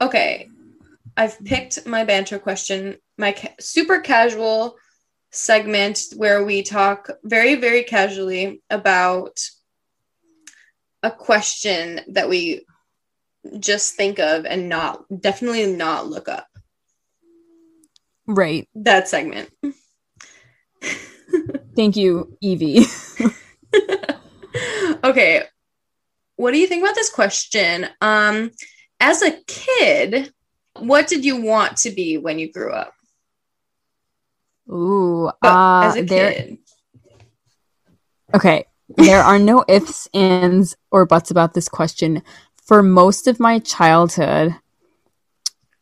okay, I've picked my banter question, my ca- super casual segment where we talk very, very casually about a question that we just think of and not definitely not look up. Right. That segment. Thank you, Evie. okay. What do you think about this question? Um, as a kid, what did you want to be when you grew up? Ooh, But uh, as a there. kid. Okay, there are no ifs, ands, or buts about this question. For most of my childhood,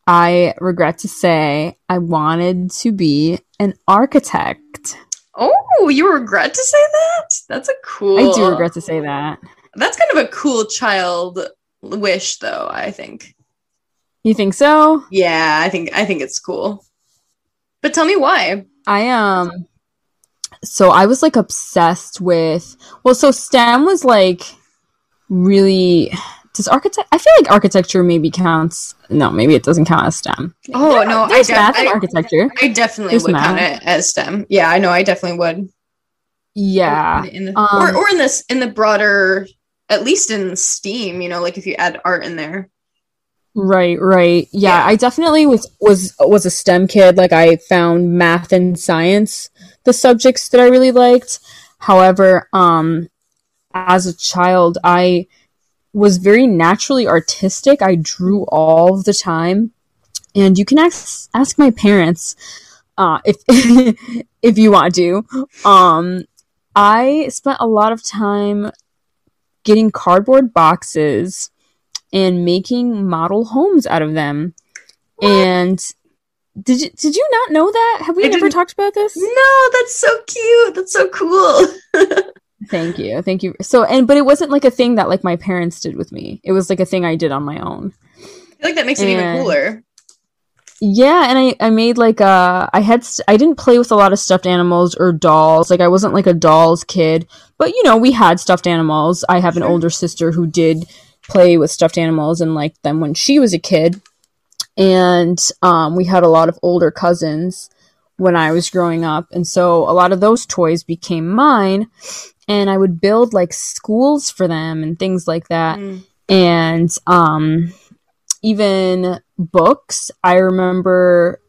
I regret to say I wanted to be an architect. Oh, you regret to say that? That's a cool. I do regret to say that. That's kind of a cool child wish, though. I think. You think so? Yeah, I think I think it's cool. But tell me why. I um so I was like obsessed with well so STEM was like really does architect I feel like architecture maybe counts no maybe it doesn't count as STEM. Oh no, I, def- math I, architecture. I definitely There's would count it as STEM. Yeah, I know. I definitely would. Yeah. In the- um, or or in this in the broader, at least in STEAM. You know, like if you add art in there. Right, right. Yeah, Yeah. I definitely was was was a STEM kid. Like I found math and science the subjects that I really liked. However, um as a child, I was very naturally artistic. I drew all the time. And you can ask ask my parents uh if if you want to. Um I spent a lot of time getting cardboard boxes and making model homes out of them. And did you did you not know that? Have we I didn't- talked about this? No, that's so cute. That's so cool. Thank you. Thank you. So and but it wasn't like a thing that like my parents did with me. It was like a thing I did on my own. I feel like that makes it even cooler. Yeah, and I I made like uh I had I didn't play with a lot of stuffed animals or dolls. Like I wasn't like a dolls kid, but you know, we had stuffed animals. I have an Sure. older sister who did play with stuffed animals and like them when she was a kid. And um we had a lot of older cousins when I was growing up, and so a lot of those toys became mine and I would build like schools for them and things like that Mm. and um even books i remember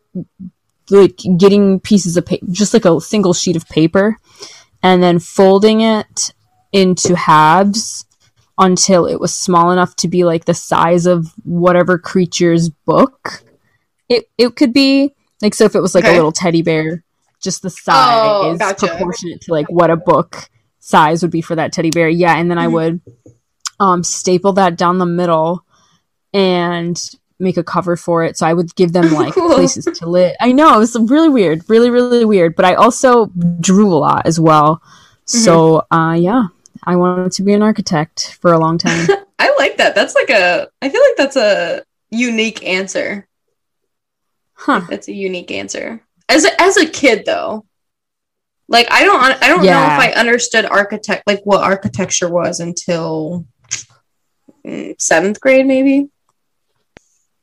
like getting pieces of paper just like a single sheet of paper and then folding it into halves until it was small enough to be like the size of whatever creature's book it it could be like so if it was like Okay. a little teddy bear just the size Oh, gotcha. proportionate to like what a book size would be for that teddy bear yeah and then i Mhm. would um staple that down the middle and make a cover for it so i would give them like places to live i know it was really weird really really weird but i also drew a lot as well so uh yeah i wanted to be an architect for a long time I like that. That's like a. I feel like that's a unique answer. huh That's a unique answer. As a, as a kid, though, like I don't I don't know if I understood architect like what architecture was until mm, seventh grade, maybe.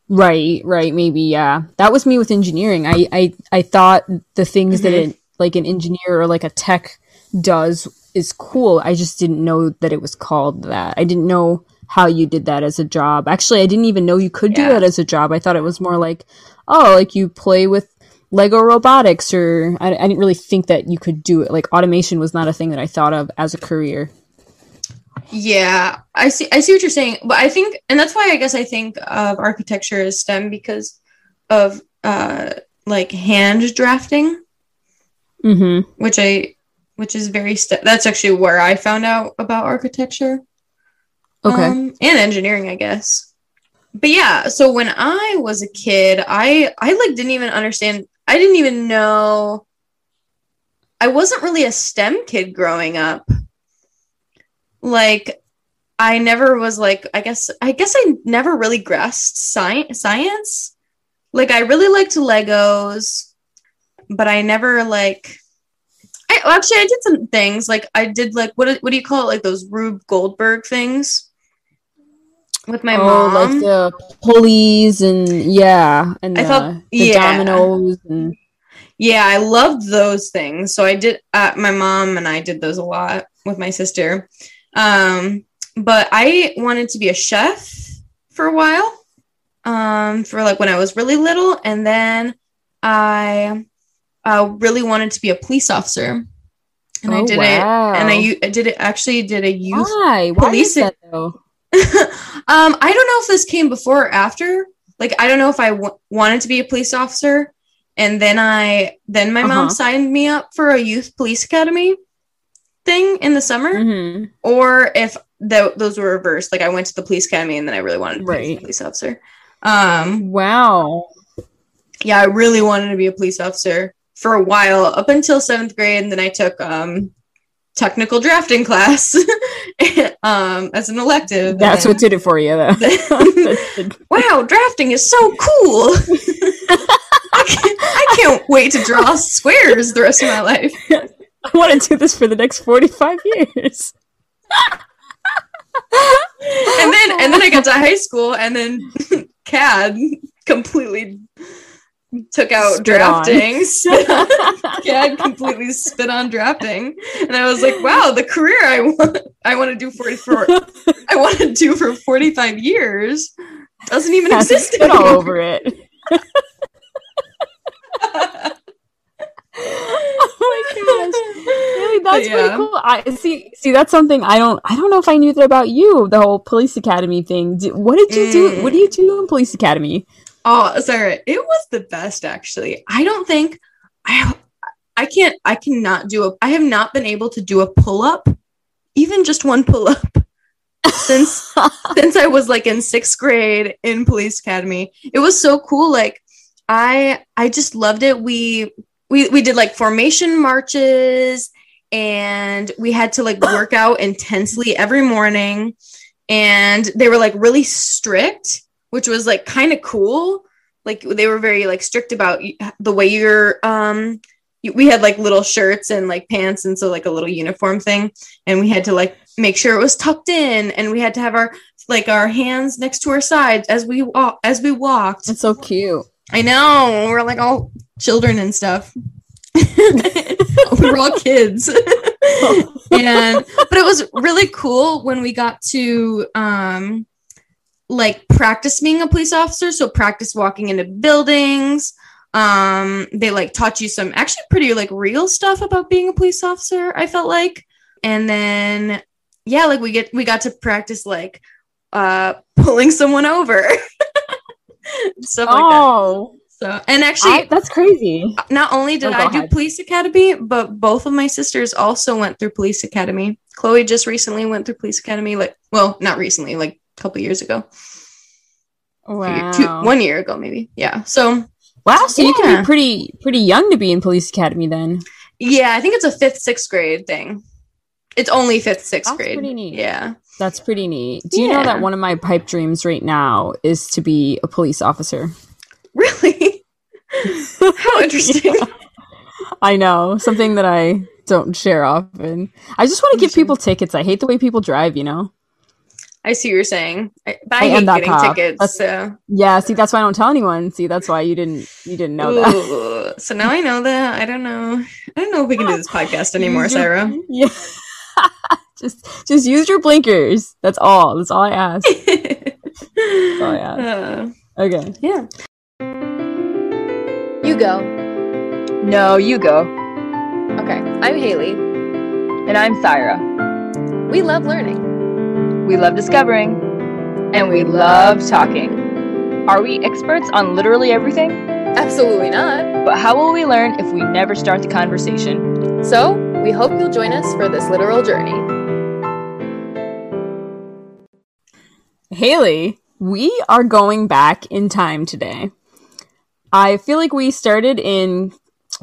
Right, right, maybe, yeah. That was me with engineering. I I, I thought the things that Mhm. it, like an engineer or like a tech does is cool. I just didn't know that it was called that. I didn't know how you did that as a job. Actually, I didn't even know you could do that as a job. I thought it was more like, oh, like you play with Lego robotics, or I, I didn't really think that you could do it. Like automation was not a thing that I thought of as a career. Yeah, I see. I see what you're saying, but I think, and that's why I guess I think of architecture as STEM because of uh like hand drafting, Mm-hmm. which I, which is very STEM. That's actually where I found out about architecture. Okay. um, and engineering, I guess. But yeah, so when I was a kid, I I like didn't even understand. I didn't even know. I wasn't really a STEM kid growing up. Like, I never was like. I guess I guess I never really grasped science. Science. Like I really liked Legos, but I never like. I well, actually I did some things like I did like what what do you call it like those Rube Goldberg things. with my oh, mom. like the pulleys and yeah, and I the, thought- the yeah. dominoes and Yeah, I loved those things. So I did uh, my mom and I did those a lot with my sister. Um, but I wanted to be a chef for a while. Um, for like when I was really little and then I uh, really wanted to be a police officer. And I Oh, did it and I did it actually did a youth Why? Why police that though? um, I don't know if this came before or after. Like, I don't know if I w- wanted to be a police officer, and then I then my mom Uh-huh. signed me up for a youth police academy thing in the summer, hmm or if tho- those were reversed. Like, I went to the police academy, and then I really wanted to be a police officer. Um, Wow. yeah, I really wanted to be a police officer for a while, up until seventh grade, and then I took um technical drafting class um as an elective. That's what did it for you, though. Wow, drafting is so cool. I, can't, I can't wait to draw squares the rest of my life. I want to do this for the next forty-five years. And then and then I got to high school and then CAD completely took out Spit drafting. CAD completely spit on drafting. And I was like, wow, the career I want I want to do for, for I want to do for 45 years doesn't even Has exist all over it. Oh my gosh. Really, that's Yeah. pretty cool. I see. See, that's something I don't. I don't know if I knew that about you. The whole police academy thing. Di- What did you do? Mm. What do you do in police academy? Oh, Sarah, it was the best actually. I don't think I I can't I cannot do a I have not been able to do a pull-up, even just one pull-up since since I was like in 6th grade in police academy. It was so cool like I I just loved it. We we we did like formation marches and we had to like work out intensely every morning and they were like really strict which was like kind of cool. Like they were very like strict about the way you're um we had like little shirts and like pants and so like a little uniform thing and we had to like make sure it was tucked in and we had to have our like our hands next to our sides as we walk as we walked. it's so cute. I know. We're like all children and stuff. we're all kids. and but it was really cool when we got to um like practice being a police officer so practice walking into buildings um they like taught you some actually pretty like real stuff about being a police officer i felt like and then yeah like we get we got to practice like uh pulling someone over stuff like that oh, so and actually I- that's crazy. not only did Oh, I do ahead. police academy, but both of my sisters also went through police academy. Chloe just recently went through police academy, like well, not recently, like a couple years ago, Wow. two- one year ago maybe. Yeah. So wow. So you can be pretty pretty young to be in police academy then. yeah, I think it's a fifth, sixth grade thing. It's only fifth, sixth That's grade. pretty neat. Yeah. That's pretty neat. Do you know that one of my pipe dreams right now is to be a police officer? Really? How interesting. Yeah. I know. Something that I don't share often. I just want to give people tickets. I hate the way people drive, you know? I see what you're saying. I, but I, I hate getting cop. tickets. That's- So. Yeah, see that's why I don't tell anyone. See, that's why you didn't you didn't know that. So now I know that. I don't know. I don't know if we can do this podcast anymore, Sarah. Yeah. Just just use your blinkers. That's all. That's all I ask. all I ask. Uh, Okay. yeah. You go. No, you go. Okay, I'm Haley. And I'm Syra. We love learning. We love discovering. And we love talking. Are we experts on literally everything? Absolutely not. But how will we learn if we never start the conversation? So, we hope you'll join us for this literal journey. Haley, we are going back in time today. I feel like we started in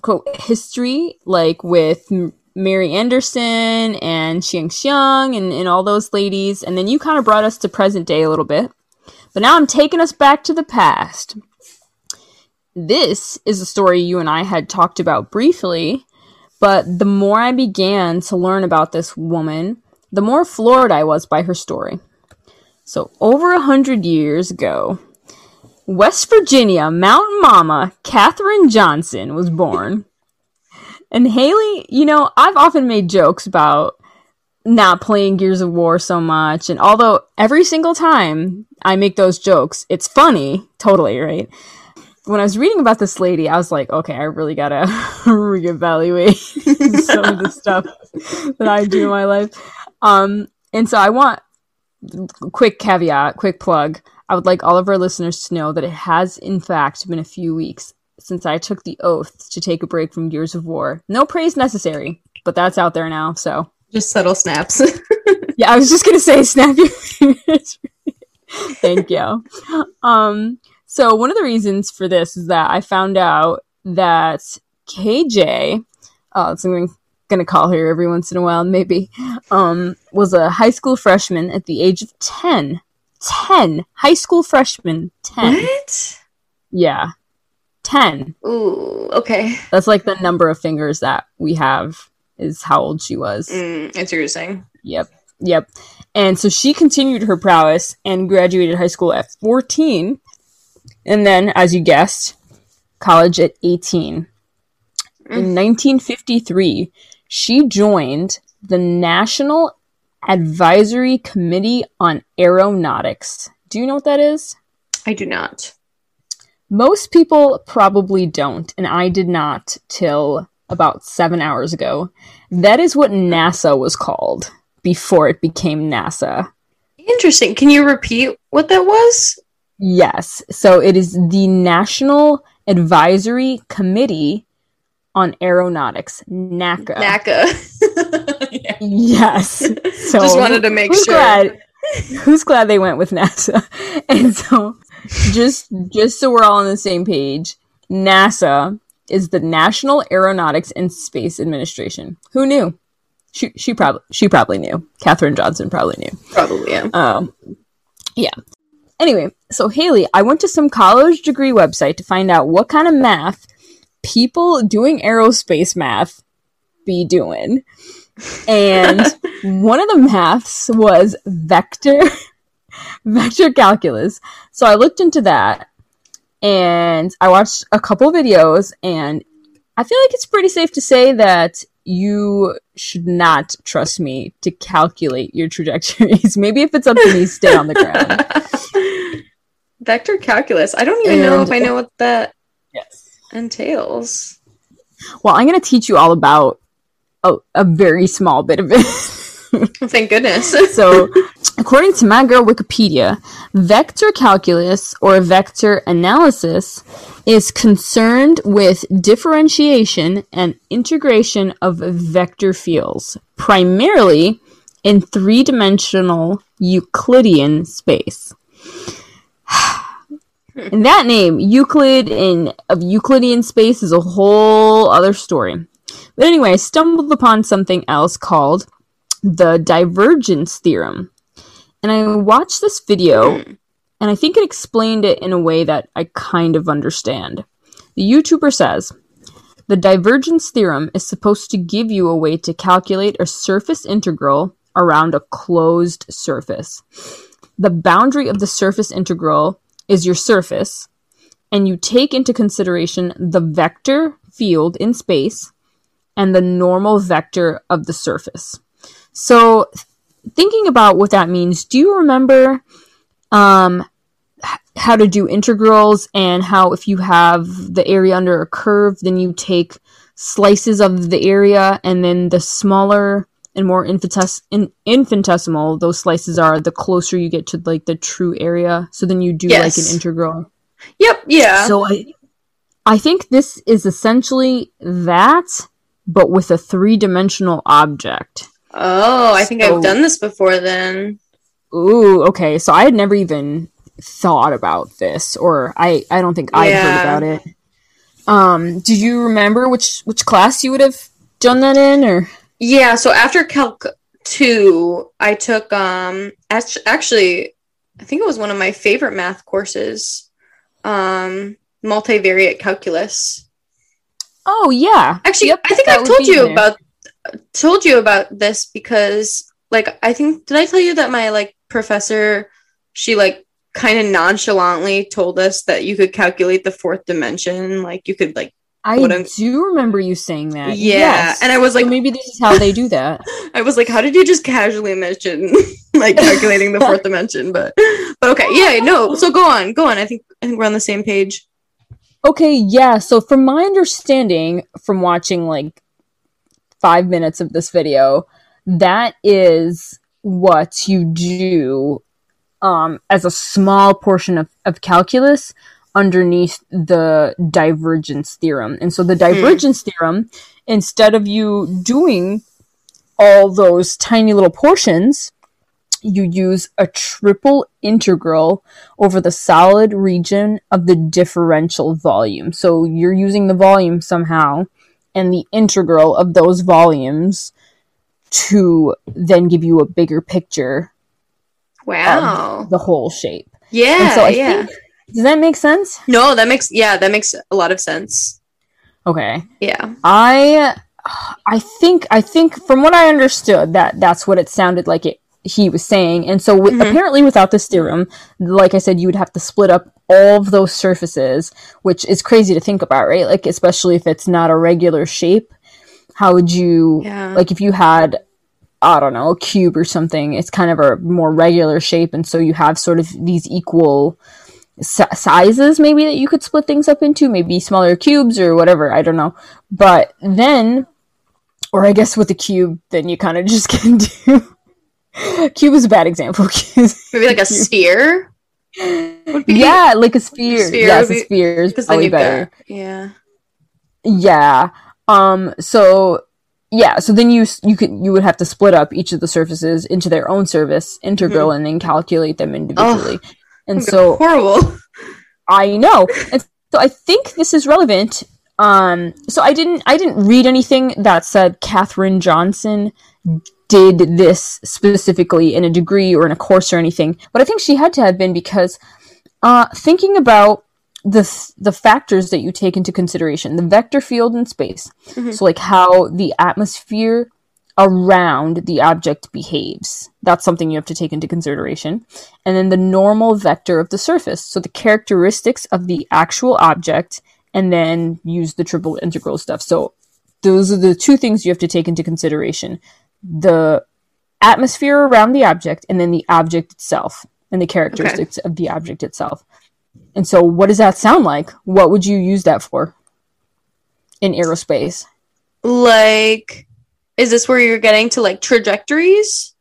quote history, like with Mary Anderson and Xiang Xiang and, and all those ladies, and then you kind of brought us to present day a little bit. But now I'm taking us back to the past. This is a story you and I had talked about briefly, but the more I began to learn about this woman, the more floored I was by her story. So, over a hundred years ago, West Virginia Mountain Mama Katherine Johnson was born. And Haley, you know, I've often made jokes about not playing Gears of War so much. And although every single time I make those jokes, it's funny, totally, right? When I was reading about this lady, I was like, okay, I really gotta reevaluate some of the stuff that I do in my life. Um, and so I want quick caveat, quick plug. I would like all of our listeners to know that it has, in fact, been a few weeks since I took the oath to take a break from Gears of War. No praise necessary, but that's out there now. So Just subtle snaps. yeah, I was just gonna say snap your fingers. Thank you. Um, so one of the reasons for this is that I found out that KJ, uh, I'm gonna call her every once in a while, maybe, um, was a high school freshman at the age of 10. 10! High school freshman, 10. what? Yeah. 10. Ooh, okay. That's like the number of fingers that we have is how old she was. Mm, I see what you're saying. Yep. Yep. And so she continued her prowess and graduated high school at 14. And then, as you guessed, college at 18. In 1953, she joined the National Advisory Committee on Aeronautics. Do you know what that is? I do not. Most people probably don't, and I did not till about seven hours ago. That is what NASA was called before it became NASA. Interesting. Can you repeat what that was? Yes, so it is the National Advisory Committee on Aeronautics, NACA. NACA. yeah. Yes. So Just wanted to make who's sure. Glad, who's glad they went with NASA? And so, just just so we're all on the same page, NASA is the National Aeronautics and Space Administration. Who knew? She she probably she probably knew. Katherine Johnson probably knew. Probably, yeah. Um, yeah. Anyway, so Haley, I went to some college degree website to find out what kind of math people doing aerospace math be doing. And one of the maths was vector vector calculus. So I looked into that and I watched a couple videos and I feel like it's pretty safe to say that you should not trust me to calculate your trajectories. Maybe if it's up to me, stay on the ground. Vector calculus. I don't even know if I know what that Yes. Entails. Well, I'm going to teach you all about a, a very small bit of it. Thank goodness. so, according to my girl Wikipedia, vector calculus or vector analysis is concerned with differentiation and integration of vector fields, primarily in three dimensional Euclidean space. And that name, Euclid in of Euclidean space, is a whole other story. But anyway, I stumbled upon something else called the divergence theorem. And I watched this video, hmm. and I think it explained it in a way that I kind of understand. The YouTuber says the divergence theorem is supposed to give you a way to calculate a surface integral around a closed surface. The boundary of the surface integral is your surface, and you take into consideration the vector field in space and the normal vector of the surface. So, thinking about what that means, do you remember um, how to do integrals and how if you have the area under a curve, then you take slices of the area and then the smaller and more infinitesis- in- infinitesimal those slices are, the closer you get to like the true area. So then you do like an integral. yep, yeah. So I, I think this is essentially that, but with a three dimensional object. oh, I think So- I've done this before then. Ooh, okay. So I had never even thought about this, or I, I don't think I'd heard about it. Um, do you remember which which class you would have done that in, or Yeah, so after Calc 2, I took um actually I think it was one of my favorite math courses. Um multivariate calculus. oh yeah, Actually, Yep, I think I've told you there. about told you about this because like I think did I tell you that my like professor she like kind of nonchalantly told us that you could calculate the fourth dimension. Like you could like I do remember you saying that. yeah. Yes. And I was so like, maybe this is how they do that. I was like, how did you just casually mention like calculating the fourth dimension? But but okay, yeah, no. So go on, go on. I think I think we're on the same page. Okay, yeah. So from my understanding from watching like 5 minutes of this video, that is what you do um as a small portion of, of calculus underneath the divergence theorem. And so the hmm. divergence theorem instead of you doing all those tiny little portions, you use a triple integral over the solid region of the differential volume. So you're using the volume somehow and the integral of those volumes to then give you a bigger picture Wow. of the whole shape. yeah. and so I yeah. think does that make sense? no, that makes yeah, that makes a lot of sense. Okay. Yeah. I I think I think from what I understood that that's what it sounded like it he was saying. And so wi- Mhm. apparently without this theorem, like I said you would have to split up all of those surfaces, which is crazy to think about, right? Like especially if it's not a regular shape. How would you Yeah. like if you had I don't know, a cube or something, it's kind of a more regular shape and so you have sort of these equal sizes maybe that you could split things up into, maybe smaller cubes or whatever, I don't know. But then, or I guess with the cube, then you kind of just can do. cube is a bad example. Maybe like a sphere. Would be yeah, like a sphere. Sphere yes, would a sphere is probably better. got yeah. Yeah. Um. So yeah. So then you you could you would have to split up each of the surfaces into their own surface integral and then calculate them individually. And so horrible. I know. And so I think this is relevant. Um, so I didn't I didn't read anything that said Katherine Johnson did this specifically in a degree or in a course or anything, but I think she had to have been because uh, thinking about the th- the factors that you take into consideration, the vector field in space, Mhm. so like how the atmosphere around the object behaves. That's something you have to take into consideration. And then the normal vector of the surface, so the characteristics of the actual object, and then use the triple integral stuff. So those are the two things you have to take into consideration the atmosphere around the object, and then the object itself, and the characteristics of the object itself. And so, what does that sound like? What would you use that for in aerospace? Like, is this where you're getting to like trajectories?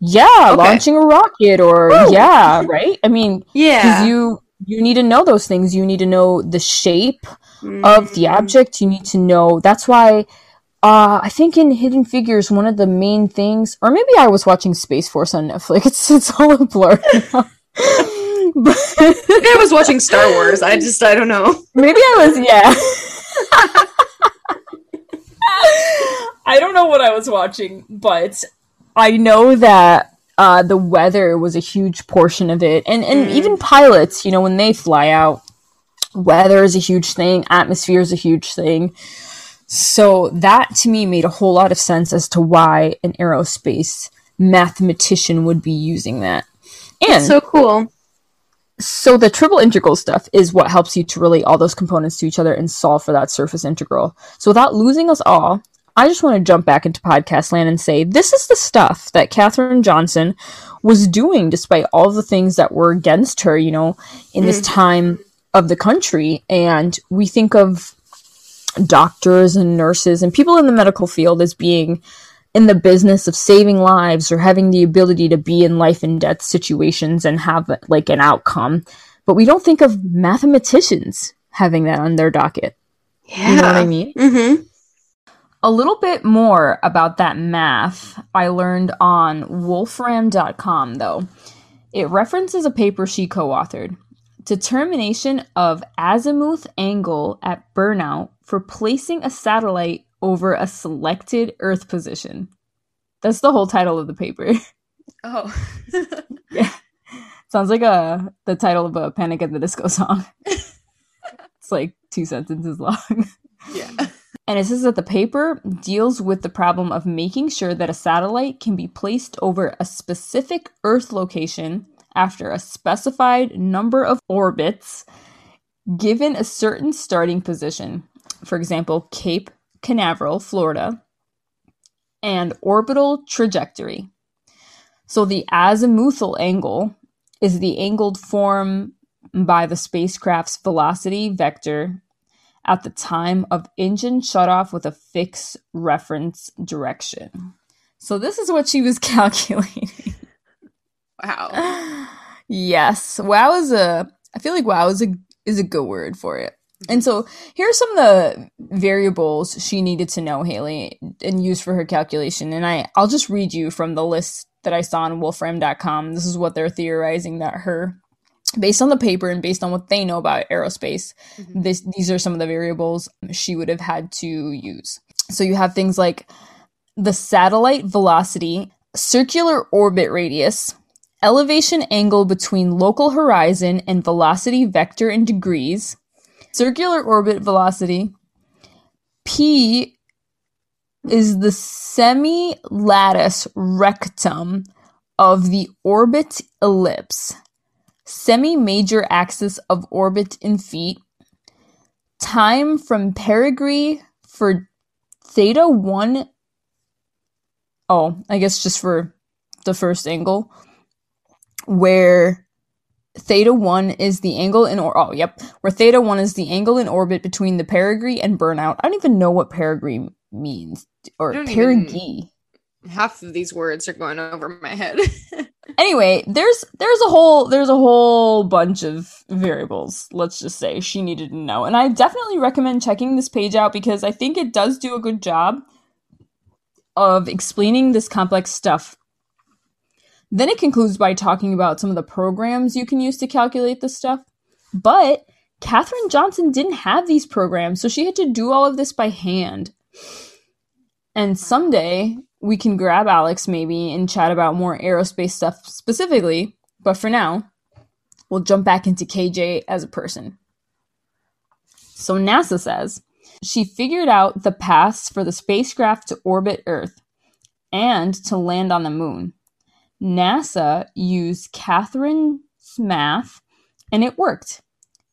Yeah, Okay. launching a rocket, or Woo! yeah, right. I mean, Yeah. you you need to know those things. You need to know the shape of the Mm. object. You need to know. That's why. Uh, I think in Hidden Figures, one of the main things, or maybe I was watching Space Force on Netflix. It's it's all a blur. but Maybe I was watching Star Wars. I just I don't know. maybe I was. Yeah. I don't know what I was watching, but I know that uh, the weather was a huge portion of it, and and Mm. even pilots, you know, when they fly out, weather is a huge thing, atmosphere is a huge thing. So that to me made a whole lot of sense as to why an aerospace mathematician would be using that. And So cool. So the triple integral stuff is what helps you to relate all those components to each other and solve for that surface integral. So without losing us all, I just want to jump back into podcast land and say this is the stuff that Katherine Johnson was doing despite all the things that were against her, you know, in this mm. time of the country. And we think of doctors and nurses and people in the medical field as being in the business of saving lives or having the ability to be in life and death situations and have like an outcome. But we don't think of mathematicians having that on their docket. Yeah. You know what I mean? Mm-hmm. A little bit more about that math I learned on wolfram.com though. It references a paper she co authored Determination of azimuth angle at burnout for placing a satellite over a selected Earth position. That's the whole title of the paper. Oh. yeah. Sounds like a the title of a Panic at the Disco song. it's like two sentences long. yeah. And it says that the paper deals with the problem of making sure that a satellite can be placed over a specific Earth location after a specified number of orbits given a certain starting position. For example, Cape Canaveral, Florida, and orbital trajectory. So the azimuthal angle is the angled form by the spacecraft's velocity vector at the time of engine shutoff with a fixed reference direction. So this is what she was calculating. Wow. yes, wow is a. I feel like wow is a is a good word for it. And so here are some of the variables she needed to know, Haley, and use for her calculation. And I I'll just read you from the list that I saw on Wolfram.com. This is what they're theorizing that her based on the paper and based on what they know about aerospace, Mhm. this these are some of the variables she would have had to use. So you have things like the satellite velocity, circular orbit radius, elevation angle between local horizon and velocity vector in degrees, circular orbit velocity, p is the semi latus rectum of the orbit ellipse, semi major axis of orbit in feet, time from perigee for theta 1 oh i guess just for the first angle where theta 1 is the angle in or oh yep where theta 1 is the angle in orbit between the perigee and burnout. I don't even know what perigee means or don't even- perigee. Half of these words are going over my head. anyway there's there's a whole there's a whole bunch of variables let's just say she needed to know. And i definitely recommend checking this page out because i think it does do a good job of explaining this complex stuff then it concludes by talking about some of the programs you can use to calculate this stuff but katherine johnson didn't have these programs so she had to do all of this by hand and someday we can grab Alex maybe and chat about more aerospace stuff specifically. But for now, we'll jump back into KJ as a person. So NASA says she figured out the paths for the spacecraft to orbit Earth and to land on the moon. NASA used Katherine's math and it worked.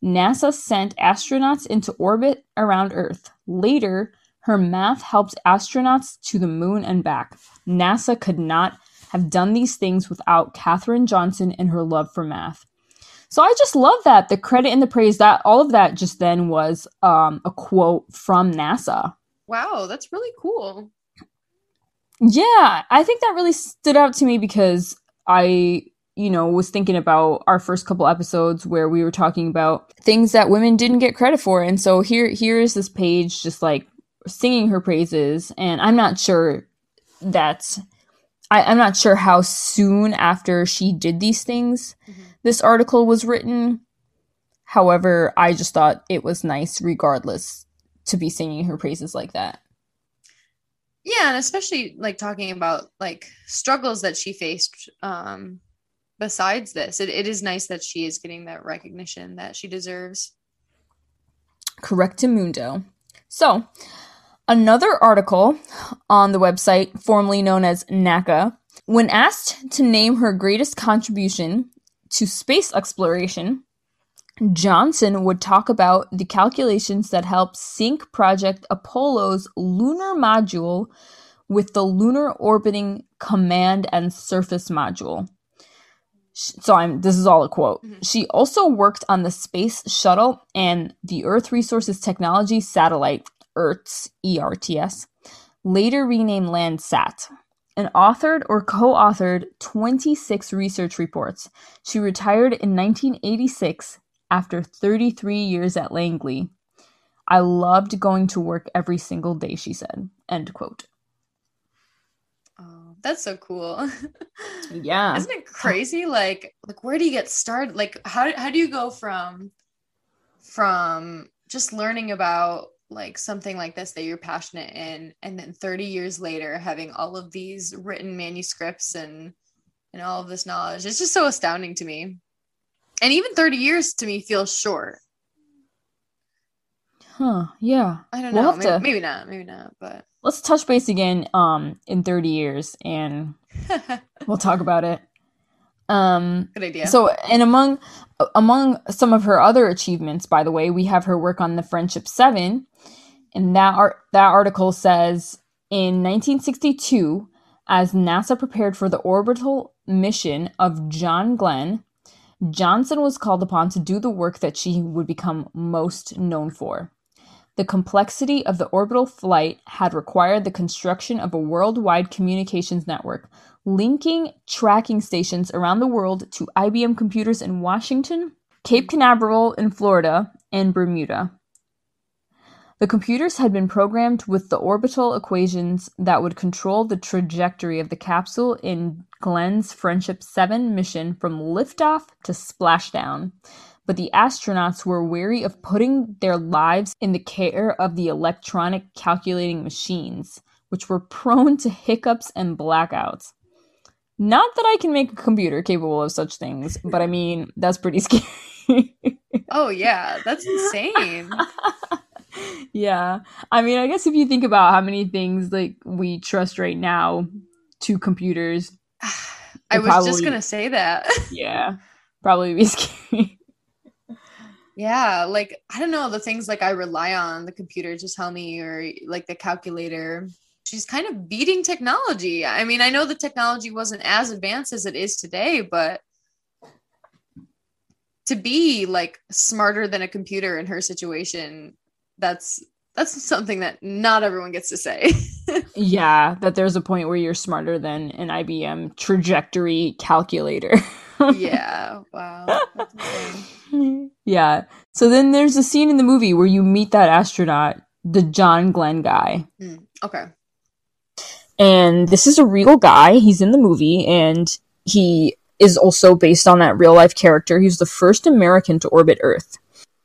NASA sent astronauts into orbit around Earth. Later, her math helped astronauts to the moon and back. NASA could not have done these things without Katherine Johnson and her love for math. So I just love that the credit and the praise that all of that just then was um, a quote from NASA. wow, that's really cool. Yeah, I think that really stood out to me because I, you know, was thinking about our first couple episodes where we were talking about things that women didn't get credit for. And so here here is this page just like singing her praises and I'm not sure that I, I'm not sure how soon after she did these things Mhm. this article was written. However, I just thought it was nice regardless to be singing her praises like that. Yeah, and especially like talking about like struggles that she faced um besides this. It, it is nice that she is getting that recognition that she deserves. Correctamundo. So, another article on the website, formerly known as NACA, when asked to name her greatest contribution to space exploration, Johnson would talk about the calculations that helped sync Project Apollo's lunar module with the Lunar Orbiting Command and Service Module. So I'm this is all a quote. Mhm. She also worked on the space shuttle and the Earth Resources Technology satellite, ERTS, ERTS, later renamed Landsat, and authored or co-authored 26 research reports. She retired in 1986 after 33 years at Langley. I loved going to work every single day, she said. End quote. Oh, that's so cool. Yeah. Isn't it crazy? Like, like where do you get started? Like, how how do you go from from just learning about like something like this that you're passionate in, and then 30 years later having all of these written manuscripts and and all of this knowledge? It's just so astounding to me. And even 30 years to me feels short. Huh. Yeah. I don't We'll know. Maybe, to- maybe not. Maybe not. But Let's touch base again um in 30 years and we'll talk about it. Um, Good idea. So, and among among some of her other achievements, by the way, we have her work on the Friendship Seven, and that art that article says in 1962, as NASA prepared for the orbital mission of John Glenn, Johnson was called upon to do the work that she would become most known for. The complexity of the orbital flight had required the construction of a worldwide communications network, linking tracking stations around the world to IBM computers in Washington, Cape Canaveral in Florida, and Bermuda. The computers had been programmed with the orbital equations that would control the trajectory of the capsule in Glenn's Friendship 7 mission from liftoff to splashdown. But the astronauts were wary of putting their lives in the care of the electronic calculating machines, which were prone to hiccups and blackouts. Not that I can make a computer capable of such things, but I mean, that's pretty scary. oh yeah, that's insane. yeah. I mean, I guess if you think about how many things like we trust right now to computers, I was probably- just gonna say that. yeah, probably be scary. yeah, like I don't know the things like I rely on the computer to tell me, or like the calculator. She's kind of beating technology. I mean, I know the technology wasn't as advanced as it is today, but to be like smarter than a computer in her situation, that's that's something that not everyone gets to say. yeah, that there's a point where you're smarter than an IBM trajectory calculator. yeah, wow. Yeah. So then there's a scene in the movie where you meet that astronaut, the John Glenn guy. Mm, okay. And this is a real guy. He's in the movie and he is also based on that real life character. He's the first American to orbit Earth.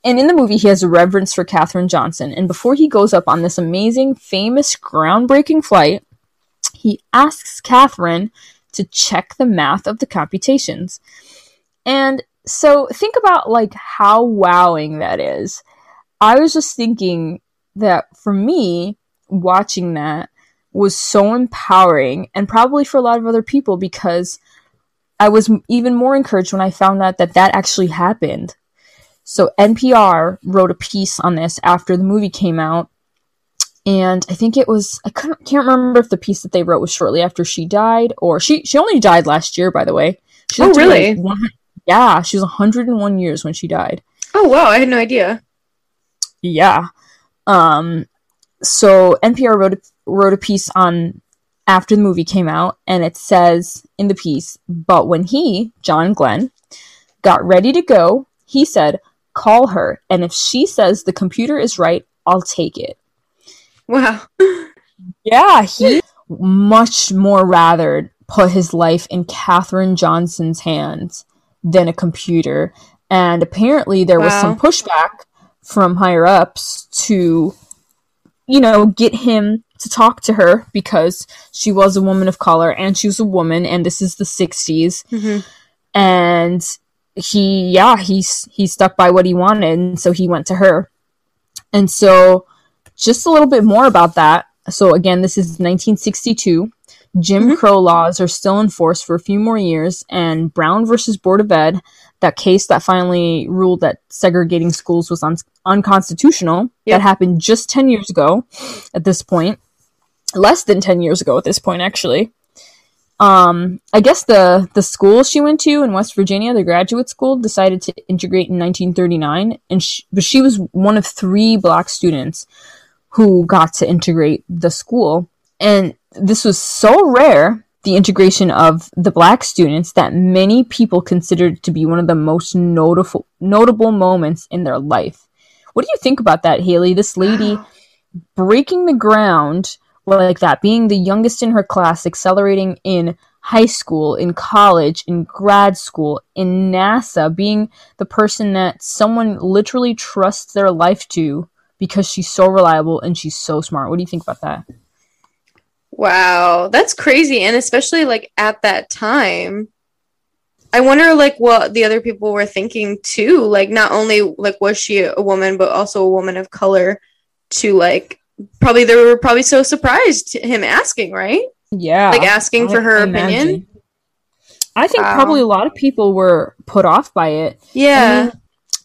And in the movie, he has a reverence for Katherine Johnson. And before he goes up on this amazing, famous, groundbreaking flight, he asks Katherine to check the math of the computations. And so think about like how wowing that is. I was just thinking that for me, watching that was so empowering and probably for a lot of other people because I was even more encouraged when I found out that that actually happened. So NPR wrote a piece on this after the movie came out and I think it was I couldn't can't remember if the piece that they wrote was shortly after she died or she she only died last year by the way. She Oh, lived to be, really? like, one- yeah, she was 101 years when she died. Oh wow, I had no idea. Yeah. Um so NPR wrote a, wrote a piece on after the movie came out and it says in the piece, but when he, John Glenn, got ready to go, he said, "Call her and if she says the computer is right, I'll take it." Wow. Yeah, he much more rather put his life in Katherine Johnson's hands than a computer. And apparently there was some pushback from higher ups to, you know, get him to talk to her because she was a woman of color and she was a woman and this is the 60s Mhm. and he yeah he's he stuck by what he wanted and so he went to her. And so just a little bit more about that. So again this is 1962 jim Mhm. crow laws are still in force for a few more years and brown versus board of ed that case that finally ruled that segregating schools was un- unconstitutional Yep. that happened just 10 years ago at this point. Less than 10 years ago at this point actually um i guess the the school she went to in west virginia the graduate school decided to integrate in 1939 and she, but she was one of three black students who got to integrate the school. And this was so rare the integration of the black students that many people considered to be one of the most notable notable moments in their life. What do you think about that haley? This lady breaking the ground like that, being the youngest in her class, accelerating in high school, in college, in grad school, in NASA, being the person that someone literally trusts their life to because she's so reliable and she's so smart. What do you think about that? Wow, that's crazy. And especially like at that time. I wonder like what the other people were thinking too. Like not only like was she a woman, but also a woman of color to like probably they were probably so surprised him asking, right? Yeah. Like asking for her imagine. opinion. I think Wow. probably a lot of people were put off by it. Yeah.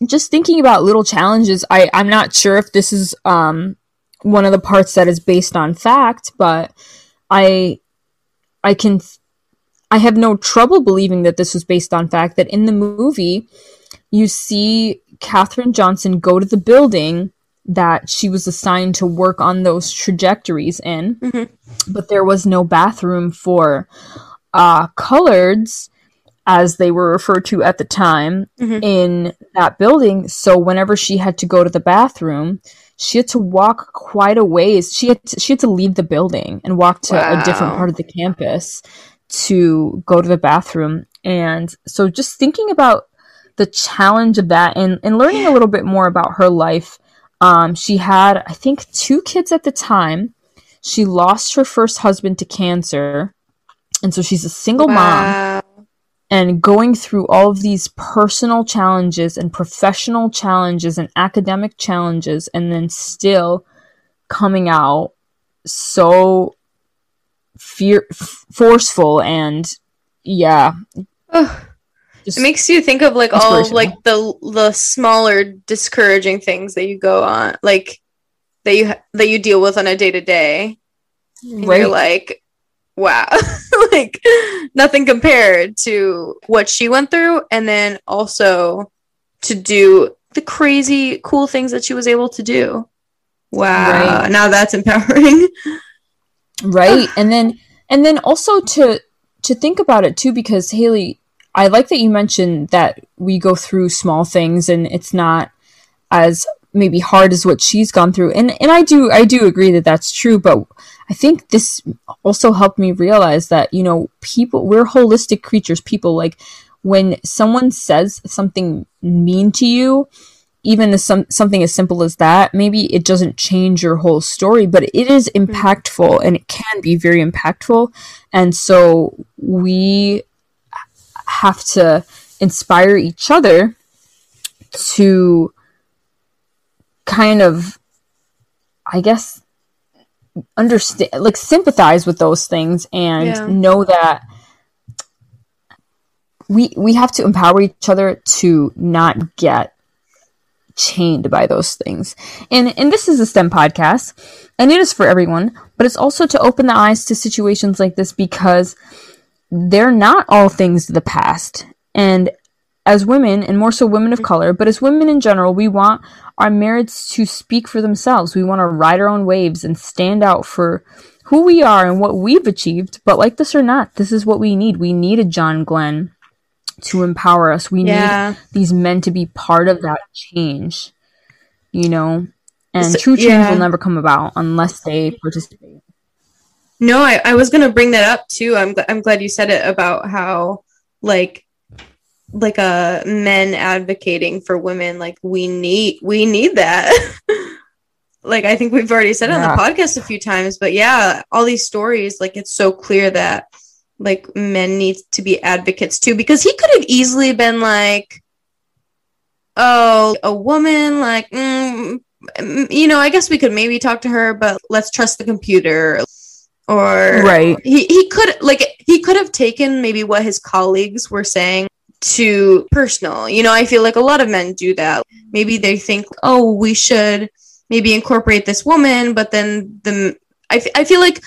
just thinking about little challenges i i'm not sure if this is um one of the parts that is based on fact but i i can i have no trouble believing that this was based on fact that in the movie you see katherine johnson go to the building that she was assigned to work on those trajectories in Mhm. but there was no bathroom for uh coloreds as they were referred to at the time Mhm. in that building. So whenever she had to go to the bathroom, she had to walk quite a ways. She had to, she had to leave the building and walk to a different part of the campus to go to the bathroom. And so just thinking about the challenge of that and, and learning a little bit more about her life. Um, she had, I think, two kids at the time. She lost her first husband to cancer. And so she's a single mom and going through all of these personal challenges and professional challenges and academic challenges and then still coming out so fear f- forceful and yeah Ugh. Just It makes you think of like all of, like the the smaller discouraging things that you go on like that you that you deal with on a day to day. You're like, wow, like nothing compared to what she went through, and then also to do the crazy cool things that she was able to do. Wow, Right. now that's empowering. right and then and then also to to think about it too because haley i like that you mentioned that we go through small things and it's not as maybe hard as what she's gone through. And and i do i do agree that that's true but i think this also helped me realize that you know people we're holistic creatures. People like when someone says something mean to you even as some something as simple as that maybe it doesn't change your whole story but it is mm-hmm. impactful and it can be very impactful. And so we have to inspire each other to kind of i guess understand like sympathize with those things and Yeah. know that we we have to empower each other to not get chained by those things. And and this is a STEM podcast, and it is for everyone, but it's also to open the eyes to situations like this because they're not all things of the past. And as women, and more so women of color, but as women in general, we want our merits to speak for themselves. We want to ride our own waves and stand out for who we are and what we've achieved. But like this or not, this is what we need. We need a John Glenn to empower us. We need these men to be part of that change, you know? And So- true change yeah. will never come about unless they participate. No, I, I was gonna bring that up too. I'm gl- I'm glad you said it about how like like uh men advocating for women like we need we need that. like I think we've already said it Yeah. on the podcast a few times, but yeah, all these stories like it's so clear that like men need to be advocates too because he could have easily been like oh a woman like mm, mm, you know i guess we could maybe talk to her but let's trust the computer or Right. he, he could like he could have taken maybe what his colleagues were saying to personal you know i feel like a lot of men do that maybe they think oh we should maybe incorporate this woman but then the I, f- I feel like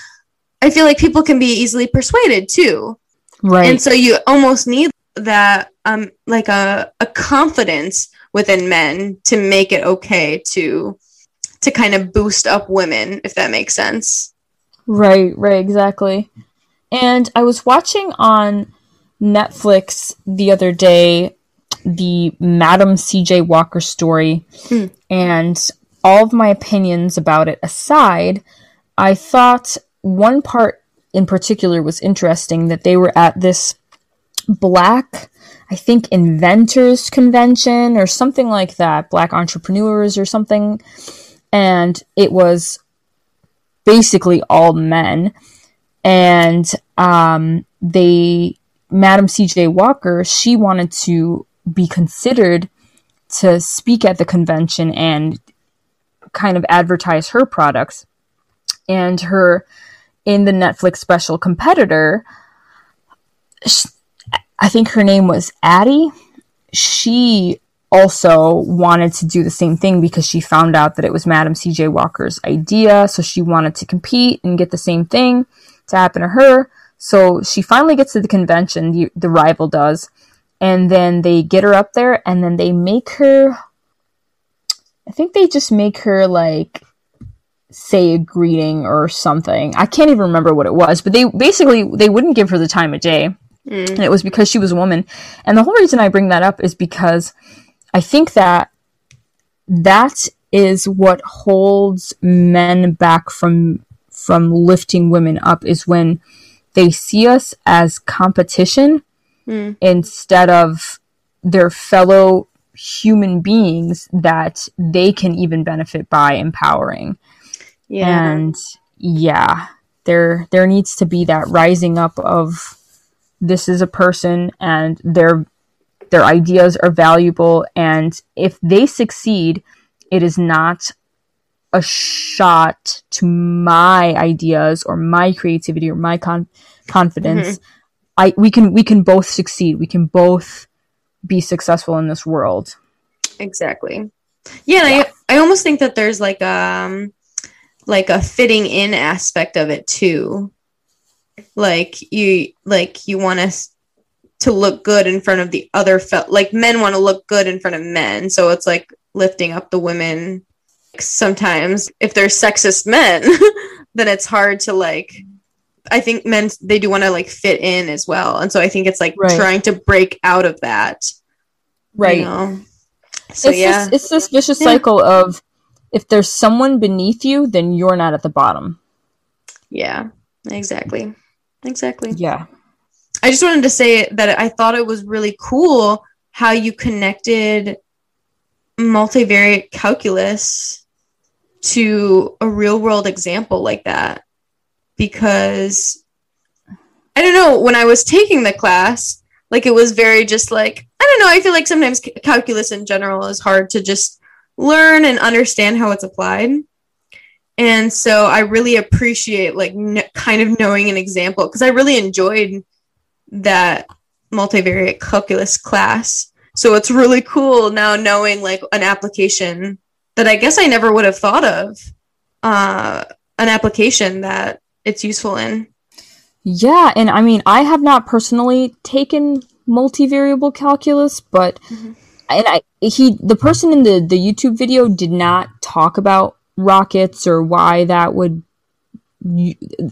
i feel like people can be easily persuaded too Right. and so you almost need that um like a, a confidence within men to make it okay to to kind of boost up women if that makes sense Right, right, exactly. And I was watching on Netflix the other day the Madam CJ Walker story, Hmm. and all of my opinions about it aside, I thought one part in particular was interesting that they were at this black, I think, inventors convention or something like that, black entrepreneurs or something, and it was basically all men and um, they madam cj walker she wanted to be considered to speak at the convention and kind of advertise her products and her in the netflix special competitor sh- I think her name was Addie. She also wanted to do the same thing because she found out that it was Madam CJ Walker's idea. So she wanted to compete and get the same thing to happen to her. So she finally gets to the convention, the, the rival does. And then they get her up there and then they make her. I think they just make her like say a greeting or something. I can't even remember what it was, but they basically they wouldn't give her the time of day. Mm. And it was because she was a woman. And the whole reason I bring that up is because I think that that is what holds men back from from lifting women up is when they see us as competition Mm. instead of their fellow human beings that they can even benefit by empowering Yeah. and yeah there there needs to be that rising up of this is a person and their their ideas are valuable and if they succeed it is not a shot to my ideas or my creativity or my con- confidence. I we can we can both succeed. We can both be successful in this world. Exactly. Yeah, and I, I almost think that there's like um like a fitting in aspect of it too. Like you like you want us to look good in front of the other fe- like men want to look good in front of men so it's like lifting up the women sometimes if there's sexist men then it's hard to like i think men they do want to like fit in as well and so i think it's like Right. trying to break out of that you know? so it's yeah this, it's this vicious Yeah. cycle of if there's someone beneath you then you're not at the bottom Yeah, exactly. Exactly. yeah I just wanted to say that I thought it was really cool how you connected multivariate calculus to a real world example like that. Because I don't know, when I was taking the class, like it was very just like, I don't know, I feel like sometimes ca- calculus in general is hard to just learn and understand how it's applied. And so I really appreciate like kind of knowing an example because I really enjoyed that multivariate calculus class. So it's really cool now knowing like an application that I guess I never would have thought of. Uh, an application that it's useful in. yeah and i mean i have not personally taken multivariable calculus but Mhm. and i he the person in the the youtube video did not talk about rockets or why that would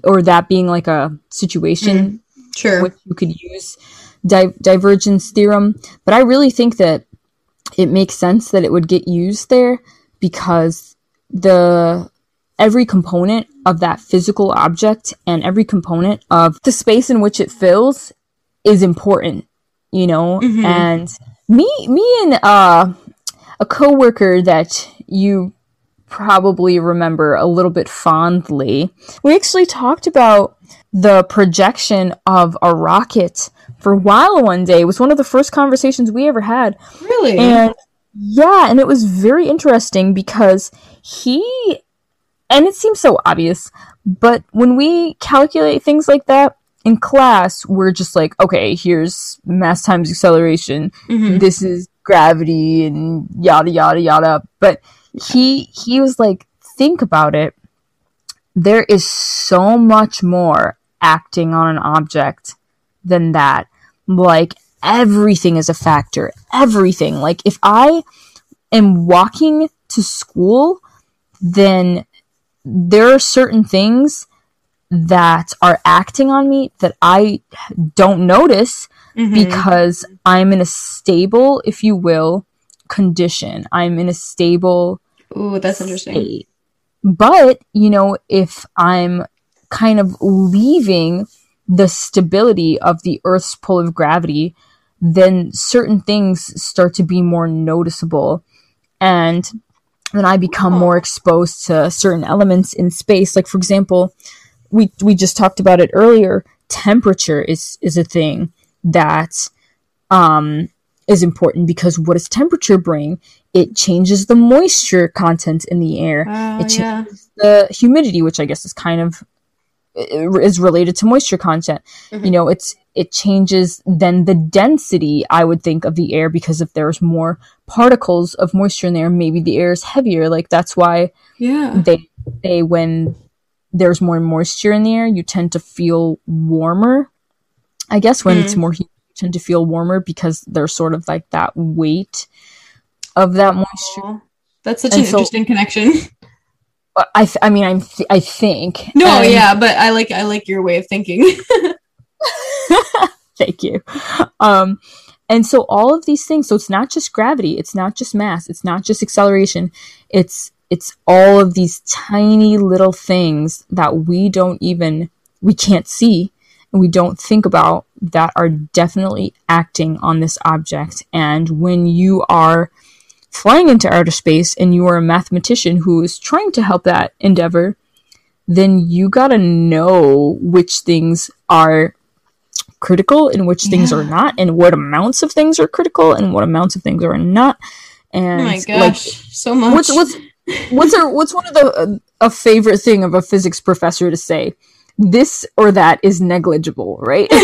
or that being like a situation Sure. which you could use di- divergence theorem but i really think that it makes sense that it would get used there because the every component of that physical object and every component of the space in which it fills is important you know Mhm. and me me and uh a coworker that you probably remember a little bit fondly we actually talked about the projection of a rocket for a while one day was one of the first conversations we ever had really? and yeah, and it was very interesting because he and it seems so obvious, but when we calculate things like that in class, we're just like, okay, here's mass times acceleration. Mhm. This is gravity and yada yada yada. But he he was like, think about it. There is so much more acting on an object than that. Like everything is a factor. Everything. Like if I am walking to school, then there are certain things that are acting on me that I don't notice Mhm. because I'm in a stable, if you will, condition. I'm in a stable Ooh, that's interesting. state. But, you know, if I'm kind of leaving the stability of the Earth's pull of gravity, then certain things start to be more noticeable. And then I become more exposed to certain elements in space. Like, for example, we, we just talked about it earlier. Temperature is, is a thing that um, is important because what does temperature bring? It changes the moisture content in the air Wow, it yeah. changes the humidity, which I guess is kind of is related to moisture content. Mhm. You know, it's it changes then the density I would think of the air because if there's more particles of moisture in there, maybe the air is heavier. Like that's why Yeah. they say when there's more moisture in the air, you tend to feel warmer. I guess when it's Mm. more heat, you tend to feel warmer because there's sort of like that weight of that moisture. That's such And an so- interesting connection. I, th- I mean, I'm th- I think. No, And- yeah, but I like I like your way of thinking. Thank you. Um, and so all of these things. So it's not just gravity. It's not just mass. It's not just acceleration. It's it's all of these tiny little things that we don't even we can't see and we don't think about that are definitely acting on this object. And when you are flying into outer space and you are a mathematician who is trying to help that endeavor, then you gotta know which things are critical and which things Yeah. are not, and what amounts of things are critical and what amounts of things are not. And oh my like, so much. what's what's what's a, what's one of the a favorite thing of a physics professor to say? This or that is negligible, right?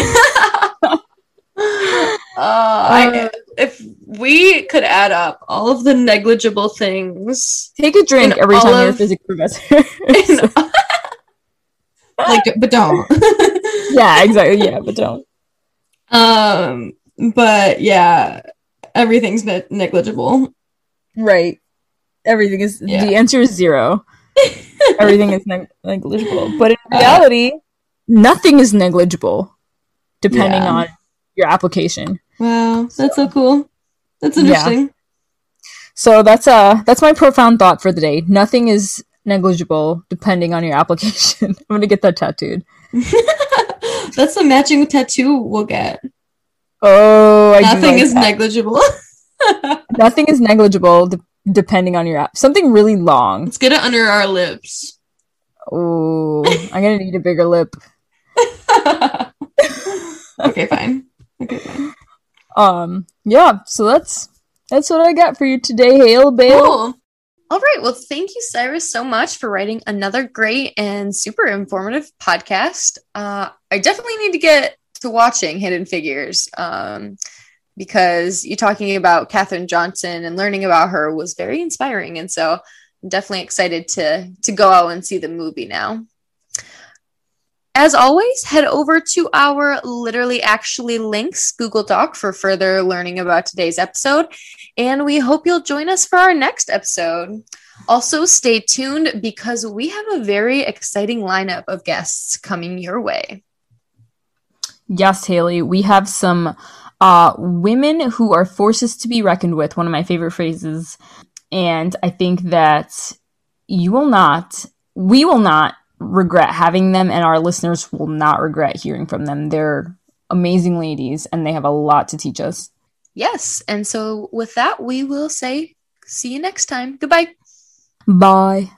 uh, I, if we could add up all of the negligible things, Take a drink every time you're a of- physics professor. in- like, but don't. yeah, exactly. Yeah, but don't. um, but yeah, everything's ne- negligible. Right. Everything is Yeah. the answer is zero. Everything is neg- negligible, but in Uh, reality, nothing is negligible, depending Yeah. on your application. Wow, that's so cool. That's Yeah. interesting. So that's uh that's my profound thought for the day. Nothing is negligible depending on your application. I'm gonna get that tattooed. that's the matching tattoo we'll get. Oh, I Nothing like is that. negligible. nothing is negligible de- depending on your app. Something really long. Let's get it under our lips. Oh, I'm gonna need a bigger lip. okay, fine. Um, yeah. So that's that's what I got for you today, Hail Bale. Cool. All right. Well, thank you, Cyrus, so much for writing another great and super informative podcast. Uh, I definitely need to get to watching Hidden Figures um, because you talking about Katherine Johnson and learning about her was very inspiring, and so I'm definitely excited to to go out and see the movie now. As always, head over to our literally actually links Google Doc for further learning about today's episode and we hope you'll join us for our next episode. Also, stay tuned because we have a very exciting lineup of guests coming your way. Yes, Haley. We have some uh, women who are forces to be reckoned with. One of my favorite phrases, and I think that you will not, we will not regret having them, and our listeners will not regret hearing from them. They're amazing ladies, and they have a lot to teach us. Yes, and so with that, we will say see you next time. Goodbye. Bye.